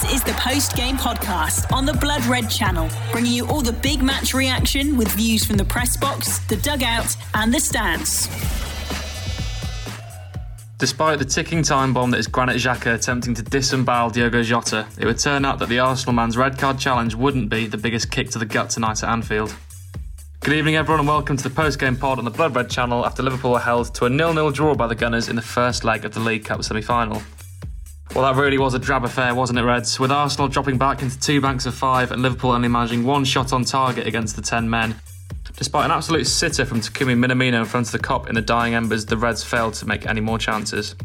This is the post game podcast on the Blood Red channel, bringing you all the big match reaction with views from the press box, the dugout, and the stands. Despite the ticking time bomb that is Granit Xhaka attempting to disembowel Diogo Jota, it would turn out that the Arsenal man's red card challenge wouldn't be the biggest kick to the gut tonight at Anfield. Good evening, everyone, and welcome to the post game pod on the Blood Red channel after Liverpool were held to a nil-nil draw by the Gunners in the first leg of the League Cup semi final. Well, that really was a drab affair, wasn't it, Reds? With Arsenal dropping back into two banks of five and Liverpool only managing one shot on target against the 10 men. Despite an absolute sitter from Takumi Minamino in front of the Kop in the dying embers, the Reds failed to make any more chances.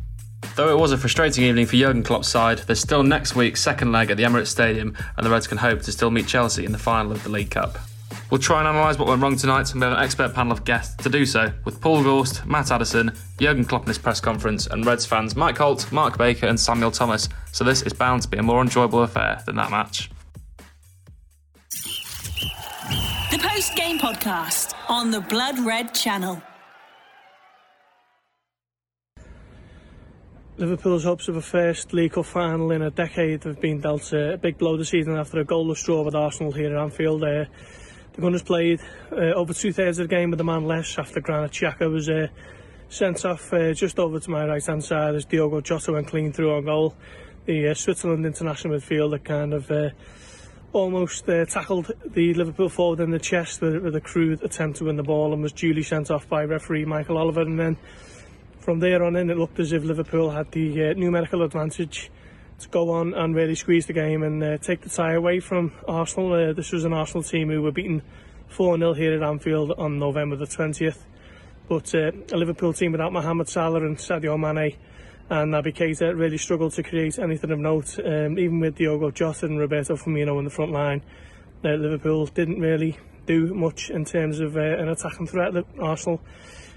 Though it was a frustrating evening for Jurgen Klopp's side, there's still next week's second leg at the Emirates Stadium, and the Reds can hope to still meet Chelsea in the final of the League Cup. We'll try and analyse what went wrong tonight, and we have an expert panel of guests to do so, with Paul Gorst, Matt Addison, Jurgen Klopp in his press conference, and Reds fans Mike Holt, Mark Baker, and Samuel Thomas. So this is bound to be a more enjoyable affair than that match. The post game podcast on the Blood Red channel. Liverpool's hopes of a first League Cup final in a decade have been dealt a big blow this season after a goalless draw with Arsenal here at Anfield. Uh, the Gunners played uh, over two thirds of the game with a man less after Granit Xhaka was uh, sent off uh, just over to my right hand side as Diogo Jota went clean through on goal. The uh, Switzerland international midfielder kind of uh, almost uh, tackled the Liverpool forward in the chest with, with a crude attempt to win the ball and was duly sent off by referee Michael Oliver and then from there on in it looked as if Liverpool had the uh, numerical advantage to go on and really squeeze the game and uh, take the tie away from Arsenal. Uh, this was an Arsenal team who were beaten 4-0 here at Anfield on November the 20th. But uh, a Liverpool team without Mohamed Salah and Sadio Mane and Naby Keita really struggled to create anything of note, um, even with Diogo Jota and Roberto Firmino in the front line. Uh, Liverpool didn't really do much in terms of uh, an attacking threat. Arsenal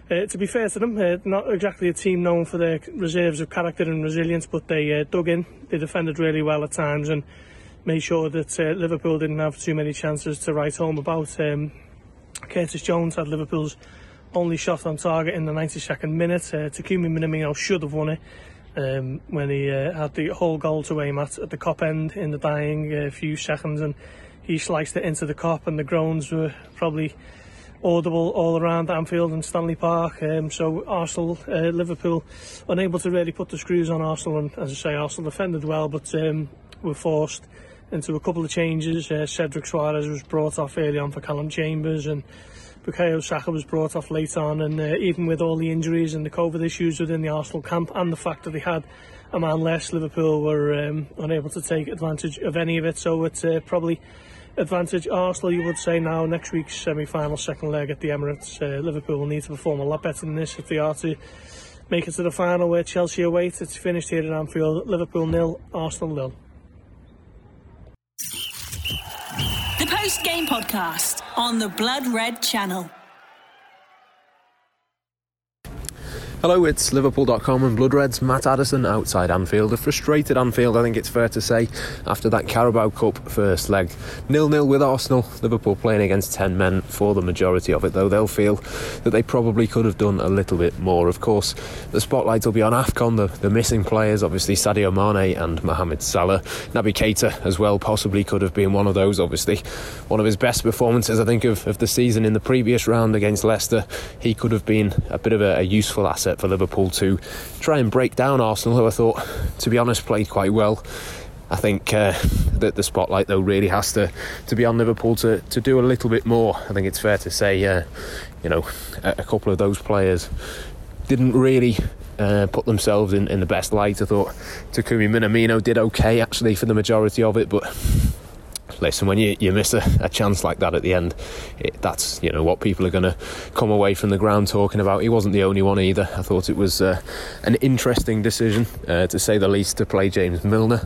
Uh, to be fair to them, uh, not exactly a team known for their reserves of character and resilience, but they uh, dug in, they defended really well at times and made sure that uh, Liverpool didn't have too many chances to write home about. Um, Curtis Jones had Liverpool's only shot on target in the 92nd minute. Uh, Takumi Minamino should have won it um, when he uh, had the whole goal to aim at at the cop end in the dying uh, few seconds and he sliced it into the cop and the groans were probably audible all around Anfield and Stanley Park. Um, so Arsenal, uh, Liverpool, unable to really put the screws on Arsenal. And as I say, Arsenal defended well, but um, were forced into a couple of changes. Uh, Cedric Suarez was brought off early on for Callum Chambers and Bukayo Saka was brought off late on and uh, even with all the injuries and the COVID issues within the Arsenal camp and the fact that they had a man less, Liverpool were um, unable to take advantage of any of it. So it's uh, probably advantage Arsenal, you would say now, next week's semi-final second leg at the Emirates. Uh, Liverpool will need to perform a lot better than this if they are to make it to the final where Chelsea await. It's finished here at Anfield. Liverpool nil, Arsenal nil. The post-game podcast on the Blood Red channel. Hello, it's Liverpool.com and Blood Reds. Matt Addison outside Anfield. A frustrated Anfield, I think it's fair to say, after that Carabao Cup first leg. Nil nil with Arsenal. Liverpool playing against 10 men for the majority of it, though they'll feel that they probably could have done a little bit more. Of course, the spotlight will be on AFCON, the, the missing players, obviously Sadio Mane and Mohamed Salah. Naby Keita as well, possibly could have been one of those, obviously. One of his best performances, I think, of, of the season in the previous round against Leicester. He could have been a bit of a, a useful asset for Liverpool to try and break down Arsenal, who I thought, to be honest, played quite well. I think uh, that the spotlight, though, really has to, to be on Liverpool to, to do a little bit more. I think it's fair to say, uh, you know, a, a, couple of those players didn't really uh, put themselves in, in the best light. I thought Takumi Minamino did okay, actually, for the majority of it, but listen, when you, you miss a, a chance like that at the end, it, that's you know what people are going to come away from the ground talking about. He wasn't the only one either. I thought it was uh, an interesting decision, uh, to say the least, to play James Milner.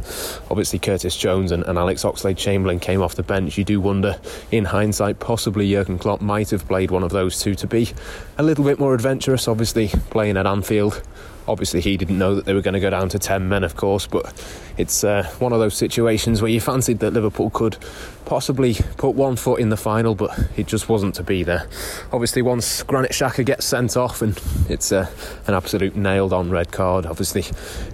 Obviously, Curtis Jones and, and Alex Oxlade-Chamberlain came off the bench. You do wonder, in hindsight, possibly Jurgen Klopp might have played one of those two to be a little bit more adventurous. Obviously, playing at Anfield Obviously, he didn't know that they were going to go down to 10 men, of course, but it's uh, one of those situations where you fancied that Liverpool could possibly put one foot in the final, but it just wasn't to be there. Obviously, once Granit Xhaka gets sent off, and it's uh, an absolute nailed on red card, obviously,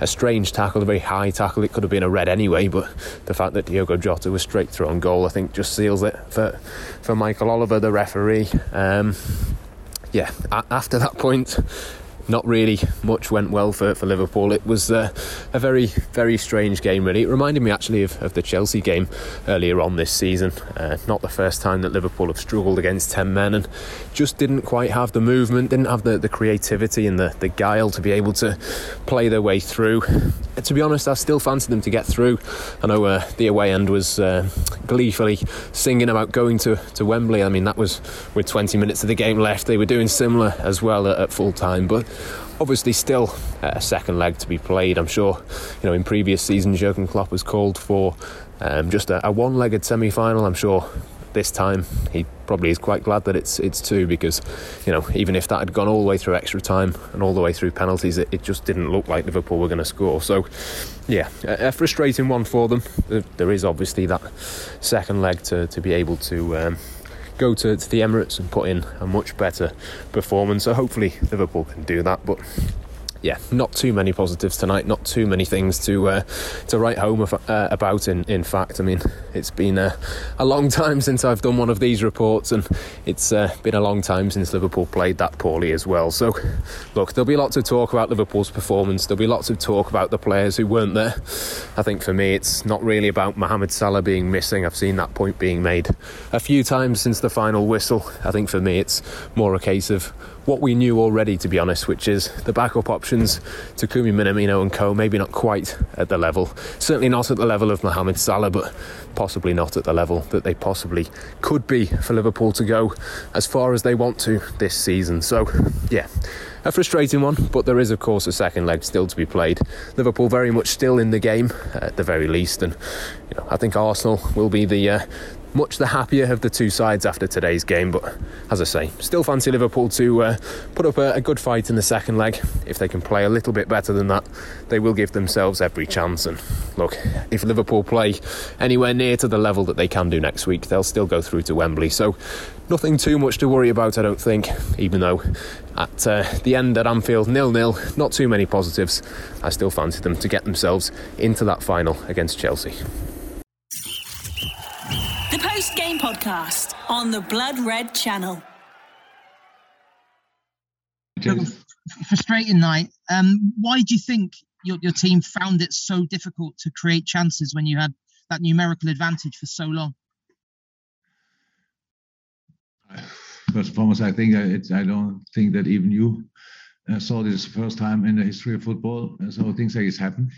a strange tackle, a very high tackle. It could have been a red anyway, but the fact that Diogo Jota was straight through on goal, I think, just seals it for, for Michael Oliver, the referee. Um, yeah, after that point, not really much went well for, for Liverpool. It was uh, a very, very strange game, really. It reminded me actually of, of the Chelsea game earlier on this season. Uh, not the first time that Liverpool have struggled against 10 men and just didn't quite have the movement, didn't have the, the creativity and the, the guile to be able to play their way through. To be honest, I still fancy them to get through. I know uh, the away end was uh, gleefully singing about going to, to Wembley. I mean, that was with 20 minutes of the game left. They were doing similar as well at, at full time, but obviously still a second leg to be played. I'm sure, you know, in previous seasons, Jurgen Klopp has called for um, just a, a one-legged semi-final. I'm sure this time he probably is quite glad that it's it's two because you know even if that had gone all the way through extra time and all the way through penalties it, it just didn't look like Liverpool were going to score so yeah a, a, frustrating one for them there is obviously that second leg to, to be able to um, go to, to the Emirates and put in a much better performance. So hopefully Liverpool can do that. But yeah, not too many positives tonight. Not too many things to uh, to write home uh, about. In in fact, I mean, it's been a, a, long time since I've done one of these reports, and it's uh, been a long time since Liverpool played that poorly as well. So, look, there'll be lots of talk about Liverpool's performance. There'll be lots of talk about the players who weren't there. I think for me, it's not really about Mohamed Salah being missing. I've seen that point being made a few times since the final whistle. I think for me, it's more a case of what we knew already, to be honest, which is the backup options, Takumi Minamino and co, maybe not quite at the level, certainly not at the level of Mohamed Salah, but possibly not at the level that they possibly could be for Liverpool to go as far as they want to this season. So, yeah, a frustrating one, but there is, of course, a second leg still to be played. Liverpool very much still in the game at the very least, and you know, I think Arsenal will be the uh, much the happier of the two sides after today's game. But as I say, still fancy Liverpool to uh, put up a, a, good fight in the second leg. If they can play a little bit better than that, they will give themselves every chance. And look, if Liverpool play anywhere near to the level that they can do next week, they'll still go through to Wembley. So nothing too much to worry about, I don't think. Even though at uh, the end at Anfield, nil nil, not too many positives. I still fancy them to get themselves into that final against Chelsea podcast on the Blood Red channel. Frustrating night. Um, why do you think your, your team found it so difficult to create chances when you had that numerical advantage for so long? First and foremost, I think it's, I don't think that even you saw this first time in the history of football. So things like this happen.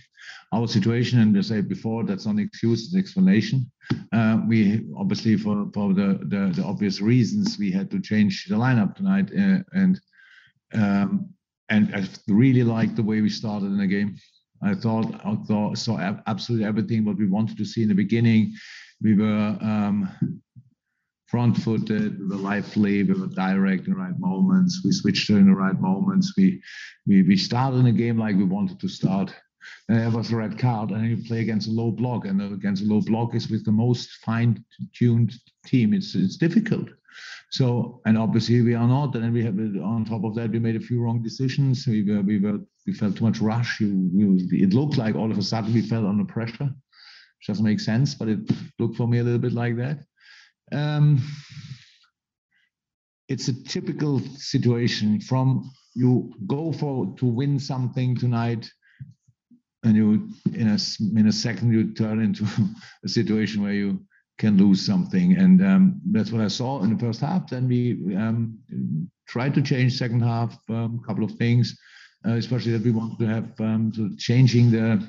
Our situation, and I said before, that's not an excuse, it's an explanation. Uh, we obviously, for, for the, the, the, obvious reasons, we had to change the lineup tonight. Uh, and um, and I really liked the way we started in the game. I thought I thought saw absolutely everything what we wanted to see in the beginning. We were um, front footed, we were lively, we were direct in the right moments, we switched in the right moments. We we we started in a game like we wanted to start. And there was a red card, and you play against a low block, and against a low block is with the most fine-tuned team. It's it's difficult. So, and obviously we are not. And then we have on top of that, we made a few wrong decisions. We were we were we felt too much rush. You, we, it looked like all of a sudden we felt under pressure, which doesn't make sense, but it looked for me a little bit like that. Um, it's a typical situation. From you go for to win something tonight and you in a in a second you turn into a situation where you can lose something. And um, that's what i saw in the first half. Then we um, tried to change second half a um, couple of things uh, especially that we wanted to have um, changing the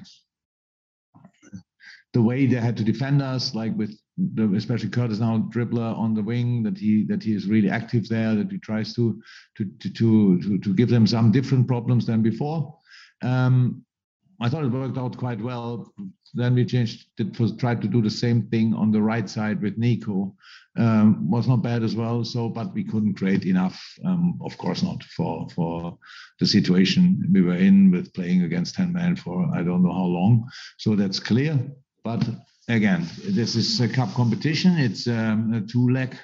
the way they had to defend us like with the, especially Curtis now dribbler on the wing that he that he is really active there that he tries to to to to to, give them some different problems than before. Um, I thought it worked out quite well. Then we changed it was tried to do the same thing on the right side with Nico. Um, was not bad as well. So, but we couldn't create enough. Um, of course not for for the situation we were in with playing against ten men for I don't know how long. So that's clear. But again, this is a cup competition. It's um, a two leg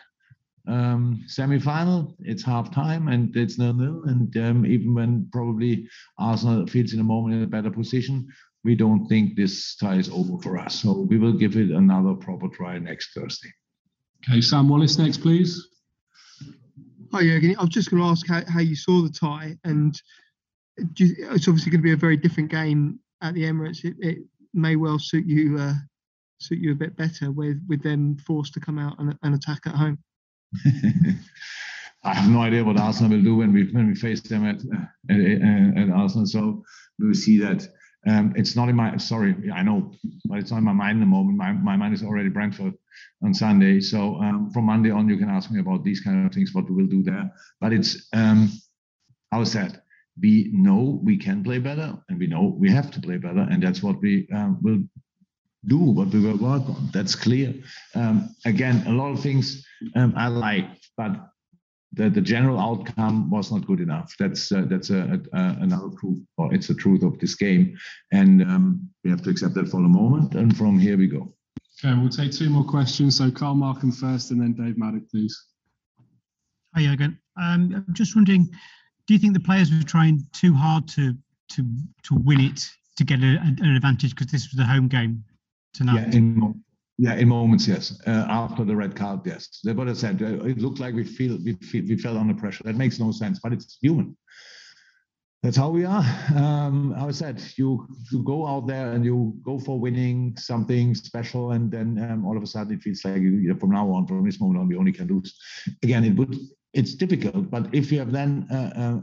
um, semi-final. It's half time and it's nil nil. And um, even when probably Arsenal feels in a moment in a better position, we don't think this tie is over for us. So we will give it another proper try next Thursday. Okay, Sam Wallace next, please. Hi, Jurgen. I was just going to ask how, how you saw the tie, and you, it's obviously going to be a very different game at the Emirates. It, it may well suit you uh, suit you a bit better with with them forced to come out and, and attack at home. I have no idea what Arsenal will do when we when we face them at at, at Arsenal. So we will see that. Um, it's not in my sorry, I know, but it's not in my mind at the moment. My, my mind is already Brentford on Sunday. So um, from Monday on, you can ask me about these kind of things, what we will do there. But it's um, how is that? We know we can play better, and we know we have to play better, and that's what we um, will do what we will work on. That's clear. Um, again, a lot of things um, I like, but the, the general outcome was not good enough. That's uh, that's a, a, another truth, or it's the truth of this game, and um, we have to accept that for the moment. And from here we go. Okay, we'll take two more questions. So Carl Markham first, and then Dave Maddock, please. Hi, Jurgen. Um, I'm just wondering, do you think the players were trying too hard to to to win it to get a, an advantage because this was a home game? Tonight? Yeah, in, yeah, in moments, yes. Uh, after the red card, yes. That's what I said. Uh, it looked like we feel we feel, we fell under pressure. That makes no sense, but it's human. That's how we are. Um, I said you you go out there and you go for winning something special, and then um, all of a sudden it feels like you, from now on, from this moment on, we only can lose. Again, it would it's difficult. But if you have then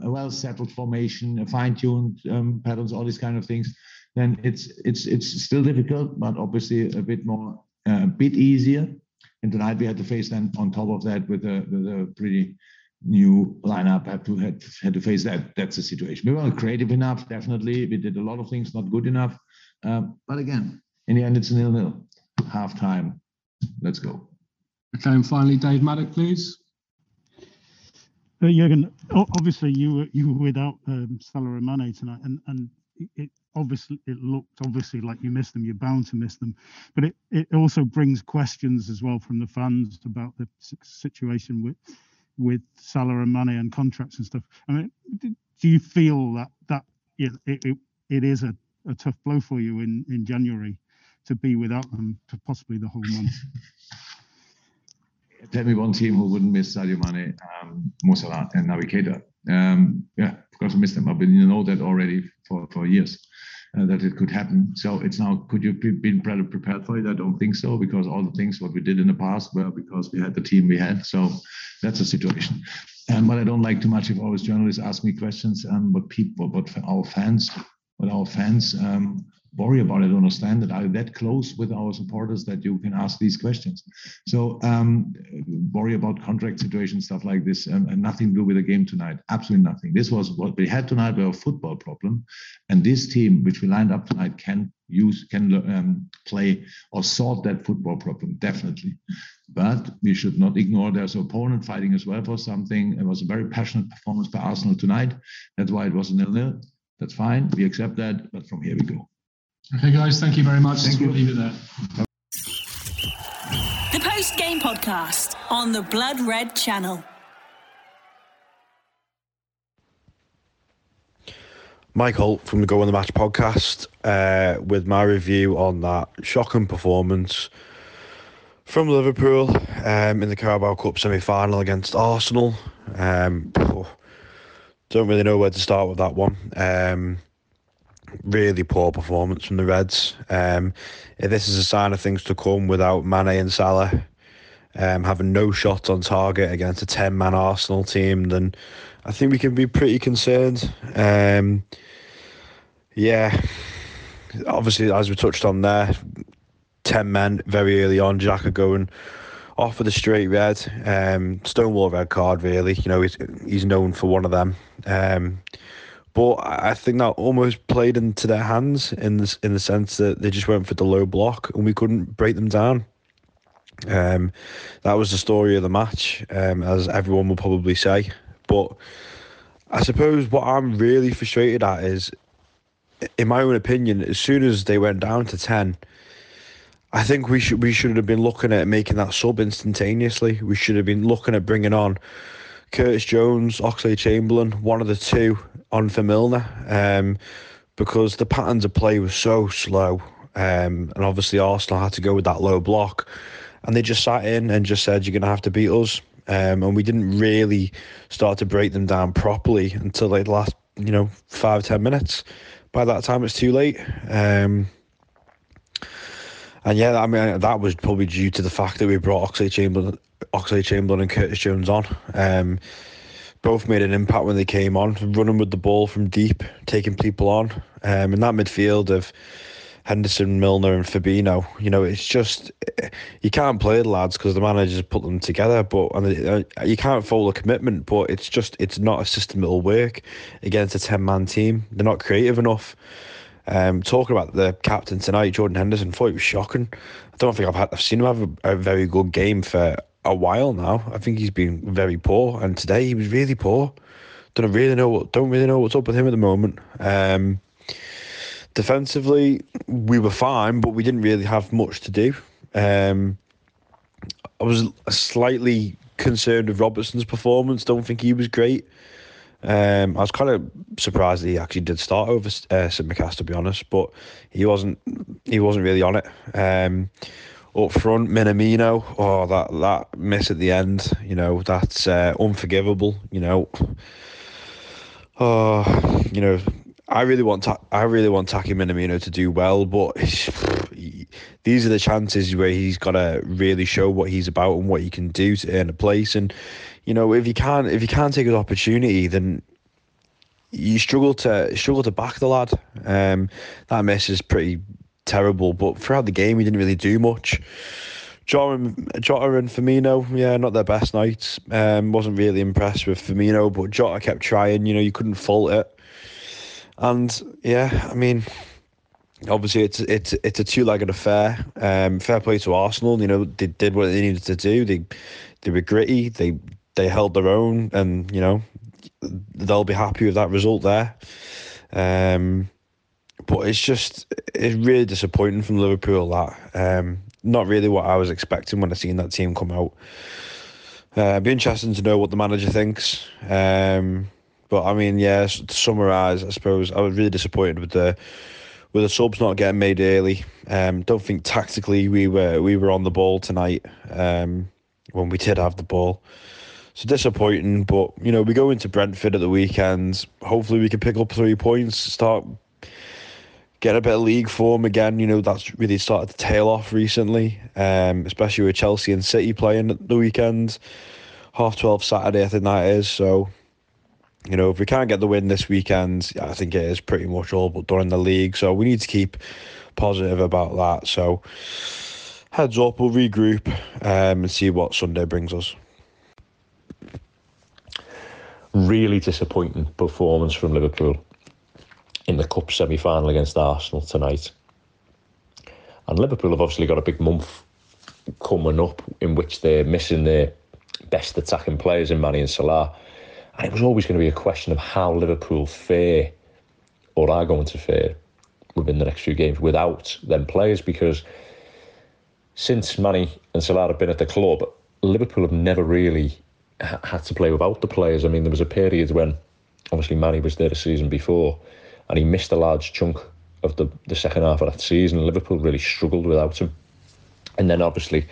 a well settled formation, fine tuned um, patterns, all these kind of things, then it's it's it's still difficult, but obviously a bit more uh, a bit easier. And tonight we had to face then on top of that with a, with a pretty new lineup. Had to had, had to face that. That's the situation. We weren't creative enough. Definitely, we did a lot of things not good enough. Um, but again, in the end, it's nil nil. Half time. Let's go. Okay, and finally, Dave Maddock, please. Uh, Jurgen, obviously you were you were without um, Salah and Mane tonight, and and it obviously it looked obviously like you missed them. You're bound to miss them, but it, it also brings questions as well from the fans about the situation with with Salah and Mane and contracts and stuff. I mean, do you feel that that it it, it is a, a tough blow for you in in January to be without them for possibly the whole month? Tell me one team who wouldn't miss Sadio Mane, um, Mo Salah, and Naby Keita. Um, yeah, of course, I missed them. I've been you know that already for, for years uh, that it could happen. So it's now, could you be been prepared for it? I don't think so because all the things what we did in the past were because we had the team we had. So that's the situation. Um, but I don't like too much if always journalists ask me questions um, what people, what our fans, what our fans um, worry about. it, understand that. Are that close with our supporters that you can ask these questions? So um, worry about contract situations, stuff like this, um, and nothing to do with the game tonight. Absolutely nothing. This was what we had tonight. We a football problem, and this team, which we lined up tonight, can use can um, play or solve that football problem definitely. But we should not ignore there's opponent fighting as well for something. It was a very passionate performance by Arsenal tonight. That's why it was a nil-nil. That's fine. We accept that. But from here we go. Okay, guys, thank you very much. Thank we'll you. leave it there. The post game podcast on the Blood Red channel. Mike Holt from the Go on the Match podcast uh, with my review on that shocking performance from Liverpool um, in the Carabao Cup semi final against Arsenal. Um, don't really know where to start with that one. Um, really poor performance from the Reds. Um, this is a sign of things to come without Mane and Salah um, having no shots on target against a 10 man Arsenal team, then I think we can be pretty concerned. Um, yeah, obviously, as we touched on there, 10 men very early on, Xhaka going off with a straight red, um, Stonewall red card, really. You know, he's, he's known for one of them. Um, But I think that almost played into their hands in the, in the sense that they just went for the low block and we couldn't break them down. Um, that was the story of the match, um, as everyone will probably say. But I suppose what I'm really frustrated at is, in my own opinion, as soon as they went down to ten, I think we should we should have been looking at making that sub instantaneously. We should have been looking at bringing on Curtis Jones, Oxlade Chamberlain, one of the two on for Milner, um, because the patterns of play were so slow, um, and obviously Arsenal had to go with that low block, and they just sat in and just said you're going to have to beat us, um, and we didn't really start to break them down properly until like the last you know five ten minutes. By that time, it's too late. Um, and yeah, I mean that was probably due to the fact that we brought Oxlade Chamberlain, Oxlade Chamberlain and Curtis Jones on. Um, both made an impact when they came on, running with the ball from deep, taking people on. Um, in that midfield of Henderson, Milner, and Fabinho, you know, it's just you can't play the lads because the managers put them together. But and uh, you can't follow the commitment. But it's just it's not a system that'll work against a ten man team. They're not creative enough. Um, talking about the captain tonight, Jordan Henderson, thought it was shocking. I don't think I've had, I've seen him have a, a, very good game for a while now. I think he's been very poor, and today he was really poor. Don't really know what don't really know what's up with him at the moment. Um, defensively, we were fine, but we didn't really have much to do. Um, I was slightly concerned with Robertson's performance. Don't think he was great. Um, I was kind of surprised that he actually did start over uh, Tsimikas, to be honest, but he wasn't. He wasn't really on it. Um, up front, Minamino, oh that that miss at the end, you know that's uh, unforgivable. You know, oh, you know, I really want ta- I really want Taki Minamino to do well, but these are the chances where he's got to really show what he's about and what he can do to earn a place. And you know, if you can't if you can't take his opportunity, then you struggle to struggle to back the lad. Um, that miss is pretty terrible, but throughout the game, he didn't really do much. Jota and, Jota and Firmino, yeah, not their best nights. Um, wasn't really impressed with Firmino, but Jota kept trying. You know, you couldn't fault it. And yeah, I mean, obviously it's it's it's a two-legged affair. Um, fair play to Arsenal. You know, they did what they needed to do. They they were gritty. They they held their own, and you know they'll be happy with that result there. Um, but it's just it's really disappointing from Liverpool that um, not really what I was expecting when I seen that team come out. Uh, it'd be interesting to know what the manager thinks. Um, but I mean, yeah, to summarise, I suppose I was really disappointed with the with the subs not getting made early. Um, don't think tactically we were we were on the ball tonight um, when we did have the ball. So disappointing, but you know we go into Brentford at the weekend. Hopefully we can pick up three points, start get a bit of league form again. You know that's really started to tail off recently, um, especially with Chelsea and City playing at the weekend. Half twelve Saturday, I think that is. So you know, if we can't get the win this weekend, I think it is pretty much all but done in the league. So we need to keep positive about that. So heads up, we'll regroup um, and see what Sunday brings us. Really disappointing performance from Liverpool in the Cup semi final against Arsenal tonight. And Liverpool have obviously got a big month coming up in which they're missing their best attacking players in Mane and Salah and it was always going to be a question of how Liverpool fare or are going to fare within the next few games without them players because since Mane and Salah have been at the club, Liverpool have never really had to play without the players. I mean, there was a period when obviously Mane was there the season before and he missed a large chunk of the, the second half of that season. Liverpool really struggled without him. And then obviously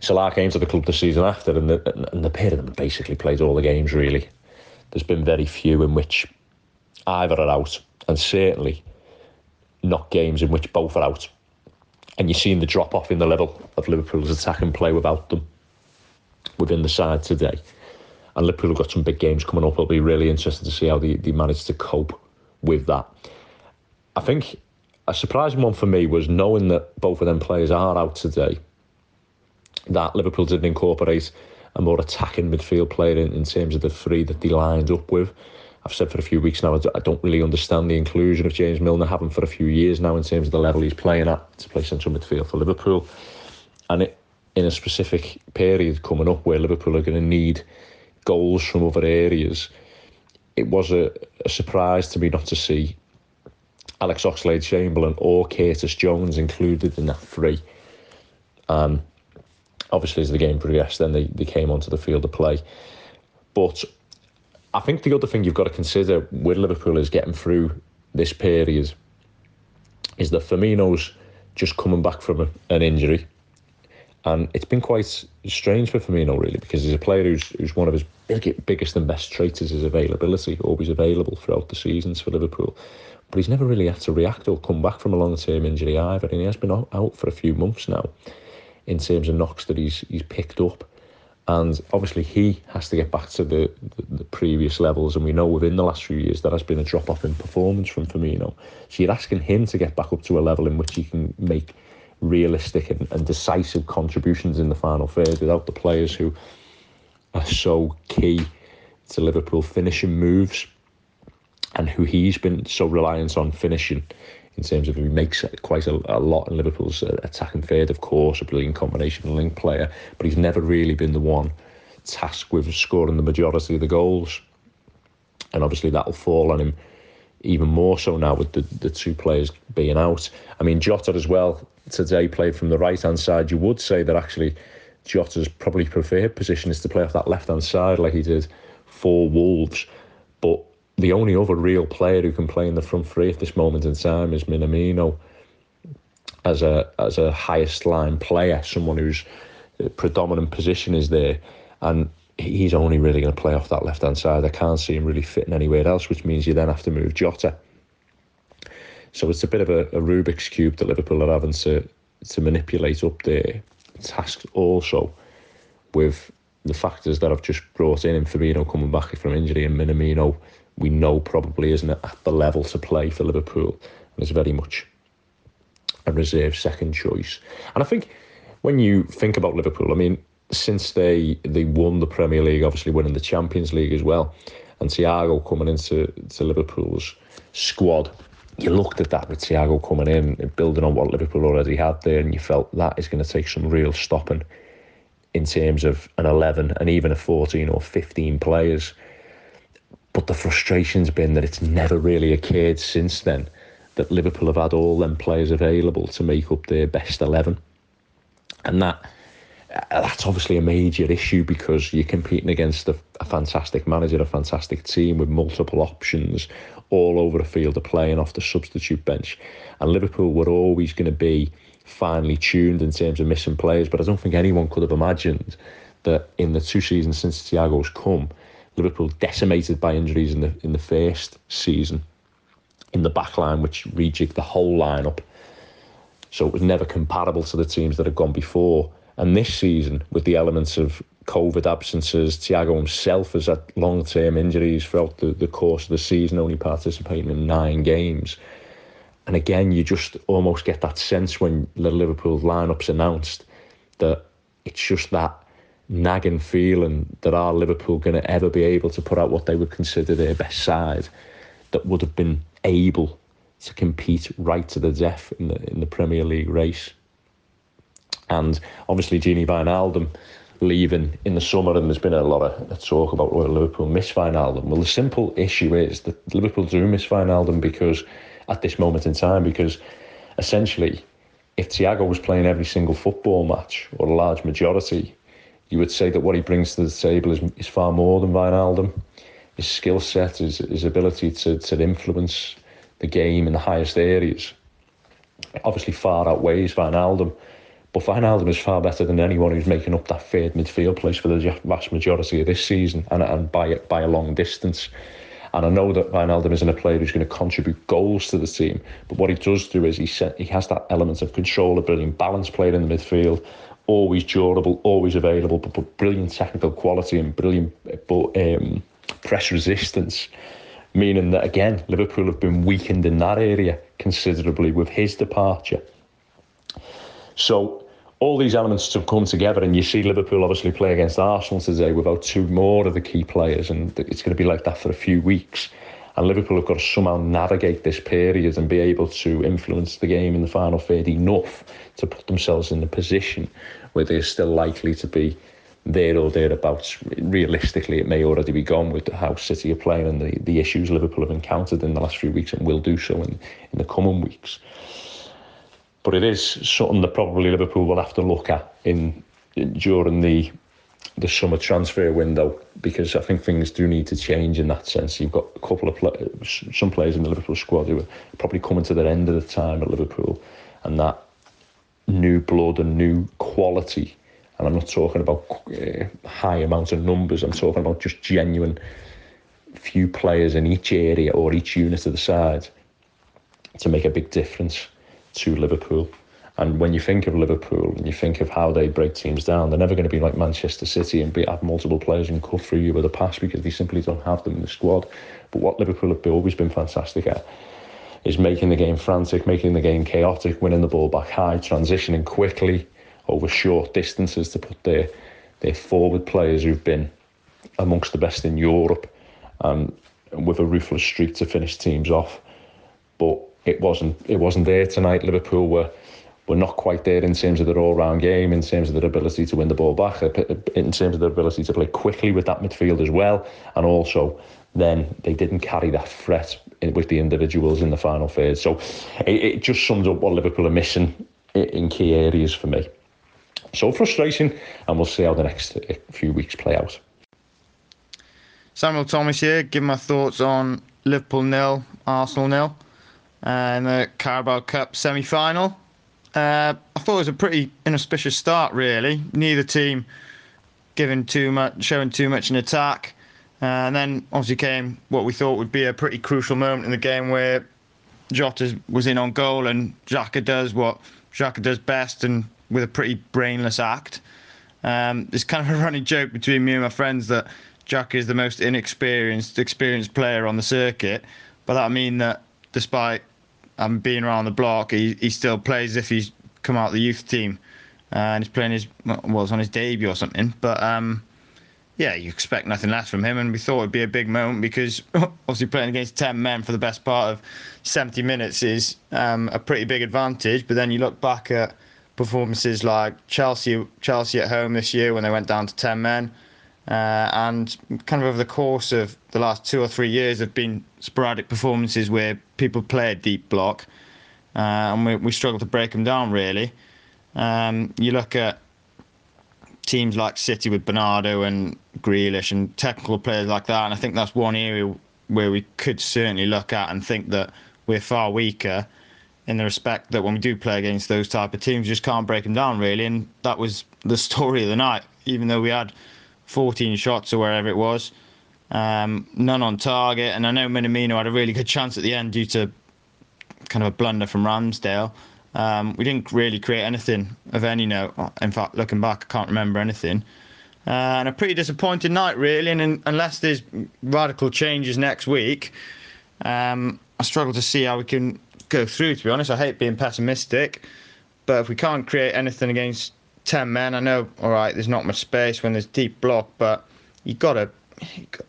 Salah came to the club the season after and the, and the pair of them basically played all the games really there's been very few in which either are out, and certainly not games in which both are out. And you're seeing the drop off in the level of Liverpool's attack and play without them within the side today. And Liverpool have got some big games coming up. It'll be really interesting to see how they, they manage to cope with that. I think a surprising one for me was knowing that both of them players are out today, that Liverpool didn't incorporate a more attacking midfield player in, in terms of the three that they lined up with. I've said for a few weeks now, I don't really understand the inclusion of James Milner, having for a few years now in terms of the level he's playing at to play central midfield for Liverpool. And it, in a specific period coming up where Liverpool are going to need goals from other areas, it was a, a surprise to me not to see Alex Oxlade Chamberlain or Curtis Jones included in that three. Um, obviously, as the game progressed, then they, they came onto the field of play. But I think the other thing you've got to consider with Liverpool is getting through this period is that Firmino's just coming back from a, an injury. And it's been quite strange for Firmino, really, because he's a player who's, who's one of his big, biggest and best traits is his availability, always available throughout the seasons for Liverpool. But he's never really had to react or come back from a long term injury either. And he has been out for a few months now in terms of knocks that he's, he's picked up. And obviously, he has to get back to the, the, the, previous levels. And we know within the last few years there has been a drop off in performance from Firmino. So you're asking him to get back up to a level in which he can make realistic and, and decisive contributions in the final third without the players who are so key to Liverpool finishing moves and who he's been so reliant on finishing in terms of he makes quite a, a lot in Liverpool's uh, attacking third, of course, a brilliant combination link player, but he's never really been the one tasked with scoring the majority of the goals. And obviously that'll fall on him even more so now with the, the two players being out. I mean, Jota as well today played from the right hand side. You would say that actually Jota's probably preferred position is to play off that left hand side like he did for Wolves. But the only other real player who can play in the front three at this moment in time is Minamino as a as a highest line player, someone whose uh, predominant position is there, and he's only really going to play off that left hand side. I can't see him really fitting anywhere else, which means you then have to move Jota. So it's a bit of a, a Rubik's cube that Liverpool are having to to manipulate up there. Tasked also with the factors that I've just brought in, and Firmino coming back from injury and Minamino we know probably isn't at the level to play for Liverpool and is very much a reserve second choice. And I think when you think about Liverpool, I mean, since they they won the Premier League, obviously winning the Champions League as well, and Thiago coming into to Liverpool's squad, you looked at that with Thiago coming in, and building on what Liverpool already had there, and you felt that is going to take some real stopping in terms of an 11 and even a 14 or 15 players but the frustration's been that it's never really occurred since then that Liverpool have had all them players available to make up their best 11. And that Uh, that's obviously a major issue because you're competing against a, a, fantastic manager, a fantastic team with multiple options all over the field of playing off the substitute bench. And Liverpool were always going to be finely tuned in terms of missing players, but I don't think anyone could have imagined that in the two seasons since Thiago's come, Liverpool decimated by injuries in the in the first season in the back line, which rejigged the whole lineup. So it was never comparable to the teams that had gone before. And this season, with the elements of COVID absences, Thiago himself has had long term injuries throughout the, the course of the season, only participating in nine games. And again, you just almost get that sense when the Liverpool lineup's announced that it's just that nagging feeling that are Liverpool going to ever be able to put out what they would consider their best side that would have been able to compete right to the death in the in the Premier League race. And obviously, Gini Wijnaldum leaving in the summer, and there's been a lot of talk about whether Liverpool miss Wijnaldum. Well, the simple issue is that Liverpool do miss Wijnaldum because at this moment in time, because essentially, if Thiago was playing every single football match or a large majority, you would say that what he brings to the table is, is far more than Wijnaldum. His skill set, his, his ability to, to influence the game in the highest areas, obviously far outweighs Wijnaldum. But Wijnaldum is far better than anyone who's making up that third midfield place for the vast majority of this season and, and by, by a long distance. And I know that Wijnaldum isn't a player who's going to contribute goals to the team, but what he does do is he set, he has that element of control, a brilliant balance player in the midfield, always durable, always available, but, but brilliant technical quality and brilliant but, um, press resistance. Meaning that again, Liverpool have been weakened in that area considerably with his departure. So all these elements to come together, and you see Liverpool obviously play against Arsenal today without two more of the key players, and it's going to be like that for a few weeks. And Liverpool have got to somehow navigate this period and be able to influence the game in the final third enough to put themselves in a position where they're still likely to be there or thereabouts. Realistically, it may already be gone with how City are playing and the, the issues Liverpool have encountered in the last few weeks and will do so in, in the coming weeks. But it is something that probably Liverpool will have to look at in during the the summer transfer window because I think things do need to change in that sense. You've got a couple of some players in the Liverpool squad who are probably coming to their end of the time at Liverpool, and that new blood and new quality. And I'm not talking about uh, high amounts of numbers. I'm talking about just genuine few players in each area or each unit of the side to make a big difference to Liverpool. And when you think of Liverpool and you think of how they break teams down, they're never going to be like Manchester City and be, have multiple players and cut through you with a pass because they simply don't have them in the squad. But what Liverpool have always been fantastic at is making the game frantic, making the game chaotic, winning the ball back high, transitioning quickly over short distances to put their their forward players who've been amongst the best in Europe and with a ruthless streak to finish teams off. But it wasn't it wasn't there tonight. Liverpool were were not quite there in terms of their all-round game, in terms of their ability to win the ball back, uh, uh, in terms of their ability to play quickly with that midfield as well, and also then they didn't carry that threat uh, with the individuals in the final third. So it, it just sums up what Liverpool are missing in key areas for me. So frustrating, and we'll see how the next few weeks play out. Samuel Thomas here, give my thoughts on Liverpool nil, Arsenal nil, and the Carabao Cup semi-final. Uh, I thought it was a pretty inauspicious start, really. Neither team giving too much, showing too much in attack. Uh, and then obviously came what we thought would be a pretty crucial moment in the game where Jota was in on goal and Xhaka does what Xhaka does best and with a pretty brainless act. Um, it's kind of a running joke between me and my friends that Xhaka is the most inexperienced, experienced player on the circuit. But that mean that despite um, being around the block, he, he still plays as if he's come out of the youth team uh, and he's playing his well, on his debut or something. But um, yeah, you expect nothing less from him, and we thought it'd be a big moment because obviously playing against ten men for the best part of seventy minutes is um, a pretty big advantage. But then you look back at performances like Chelsea, Chelsea at home this year when they went down to ten men. Uh, and kind of over the course of the last two or three years, have been sporadic performances where people play a deep block, uh, and we, we struggle to break them down. Really, um, you look at teams like City with Bernardo and Grealish and technical players like that, and I think that's one area where we could certainly look at and think that we're far weaker in the respect that when we do play against those type of teams, we just can't break them down really, and that was the story of the night. Even though we had 14 shots or wherever it was, um, none on target. And I know Minamino had a really good chance at the end due to kind of a blunder from Ramsdale. Um, we didn't really create anything of any note. In fact, looking back, I can't remember anything. Uh, and a pretty disappointing night, really. And in, unless there's radical changes next week, um, I struggle to see how we can go through. To be honest, I hate being pessimistic, but if we can't create anything against 10 men. I know, all right, there's not much space when there's deep block, but you got to,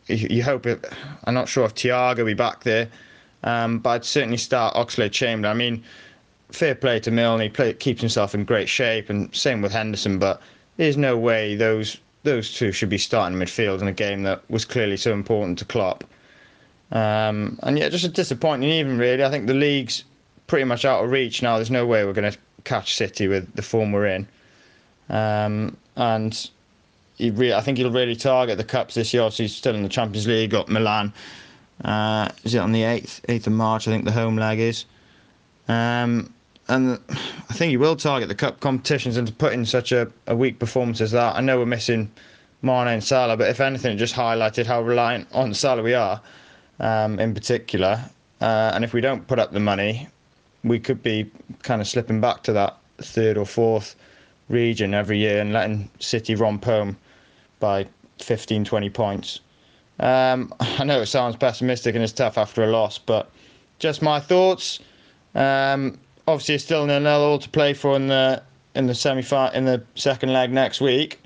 you hope it. I'm not sure if Thiago will be back there, um, but I'd certainly start Oxlade Chamberlain. I mean, fair play to Milne, he play, keeps himself in great shape, and same with Henderson, but there's no way those those two should be starting midfield in a game that was clearly so important to Klopp. Um, and yeah, just a disappointing even really. I think the league's pretty much out of reach now. There's no way we're going to catch City with the form we're in. Um, and he really, I think he'll really target the cups this year. Obviously, he's still in the Champions League. Got Milan. Uh, is it on the eighth, eighth of March? I think the home leg is. Um, and I think he will target the cup competitions and to put in such a, a weak performance as that. I know we're missing Mane and Salah, but if anything, it just highlighted how reliant on Salah we are, um, in particular. Uh, and if we don't put up the money, we could be kind of slipping back to that third or fourth region every year and letting City romp home by 15, 20 points. Um, I know it sounds pessimistic and it's tough after a loss, but just my thoughts. Um, obviously, it's still nil all to play for in the in the semi in the second leg next week.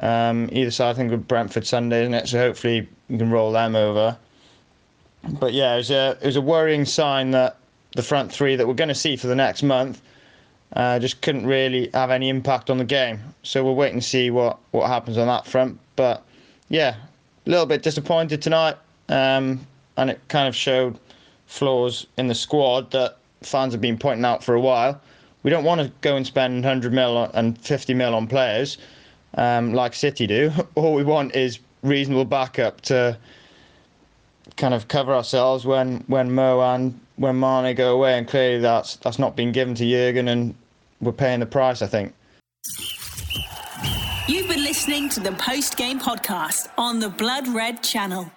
Um, either side, I think, with Brentford Sunday, isn't it? So hopefully we can roll them over. But yeah, it was a it was a worrying sign that the front three that we're going to see for the next month uh, just couldn't really have any impact on the game. So we'll wait and see what what happens on that front. But yeah, a little bit disappointed tonight, um, and it kind of showed flaws in the squad that fans have been pointing out for a while. We don't want to go and spend 100 mil and 50 mil on players um, like City do. All we want is reasonable backup to kind of cover ourselves when when Mo and when Mane go away, and clearly that's that's not been given to Jurgen, and we're paying the price. I think. You've been listening to the post game podcast on the Blood Red channel.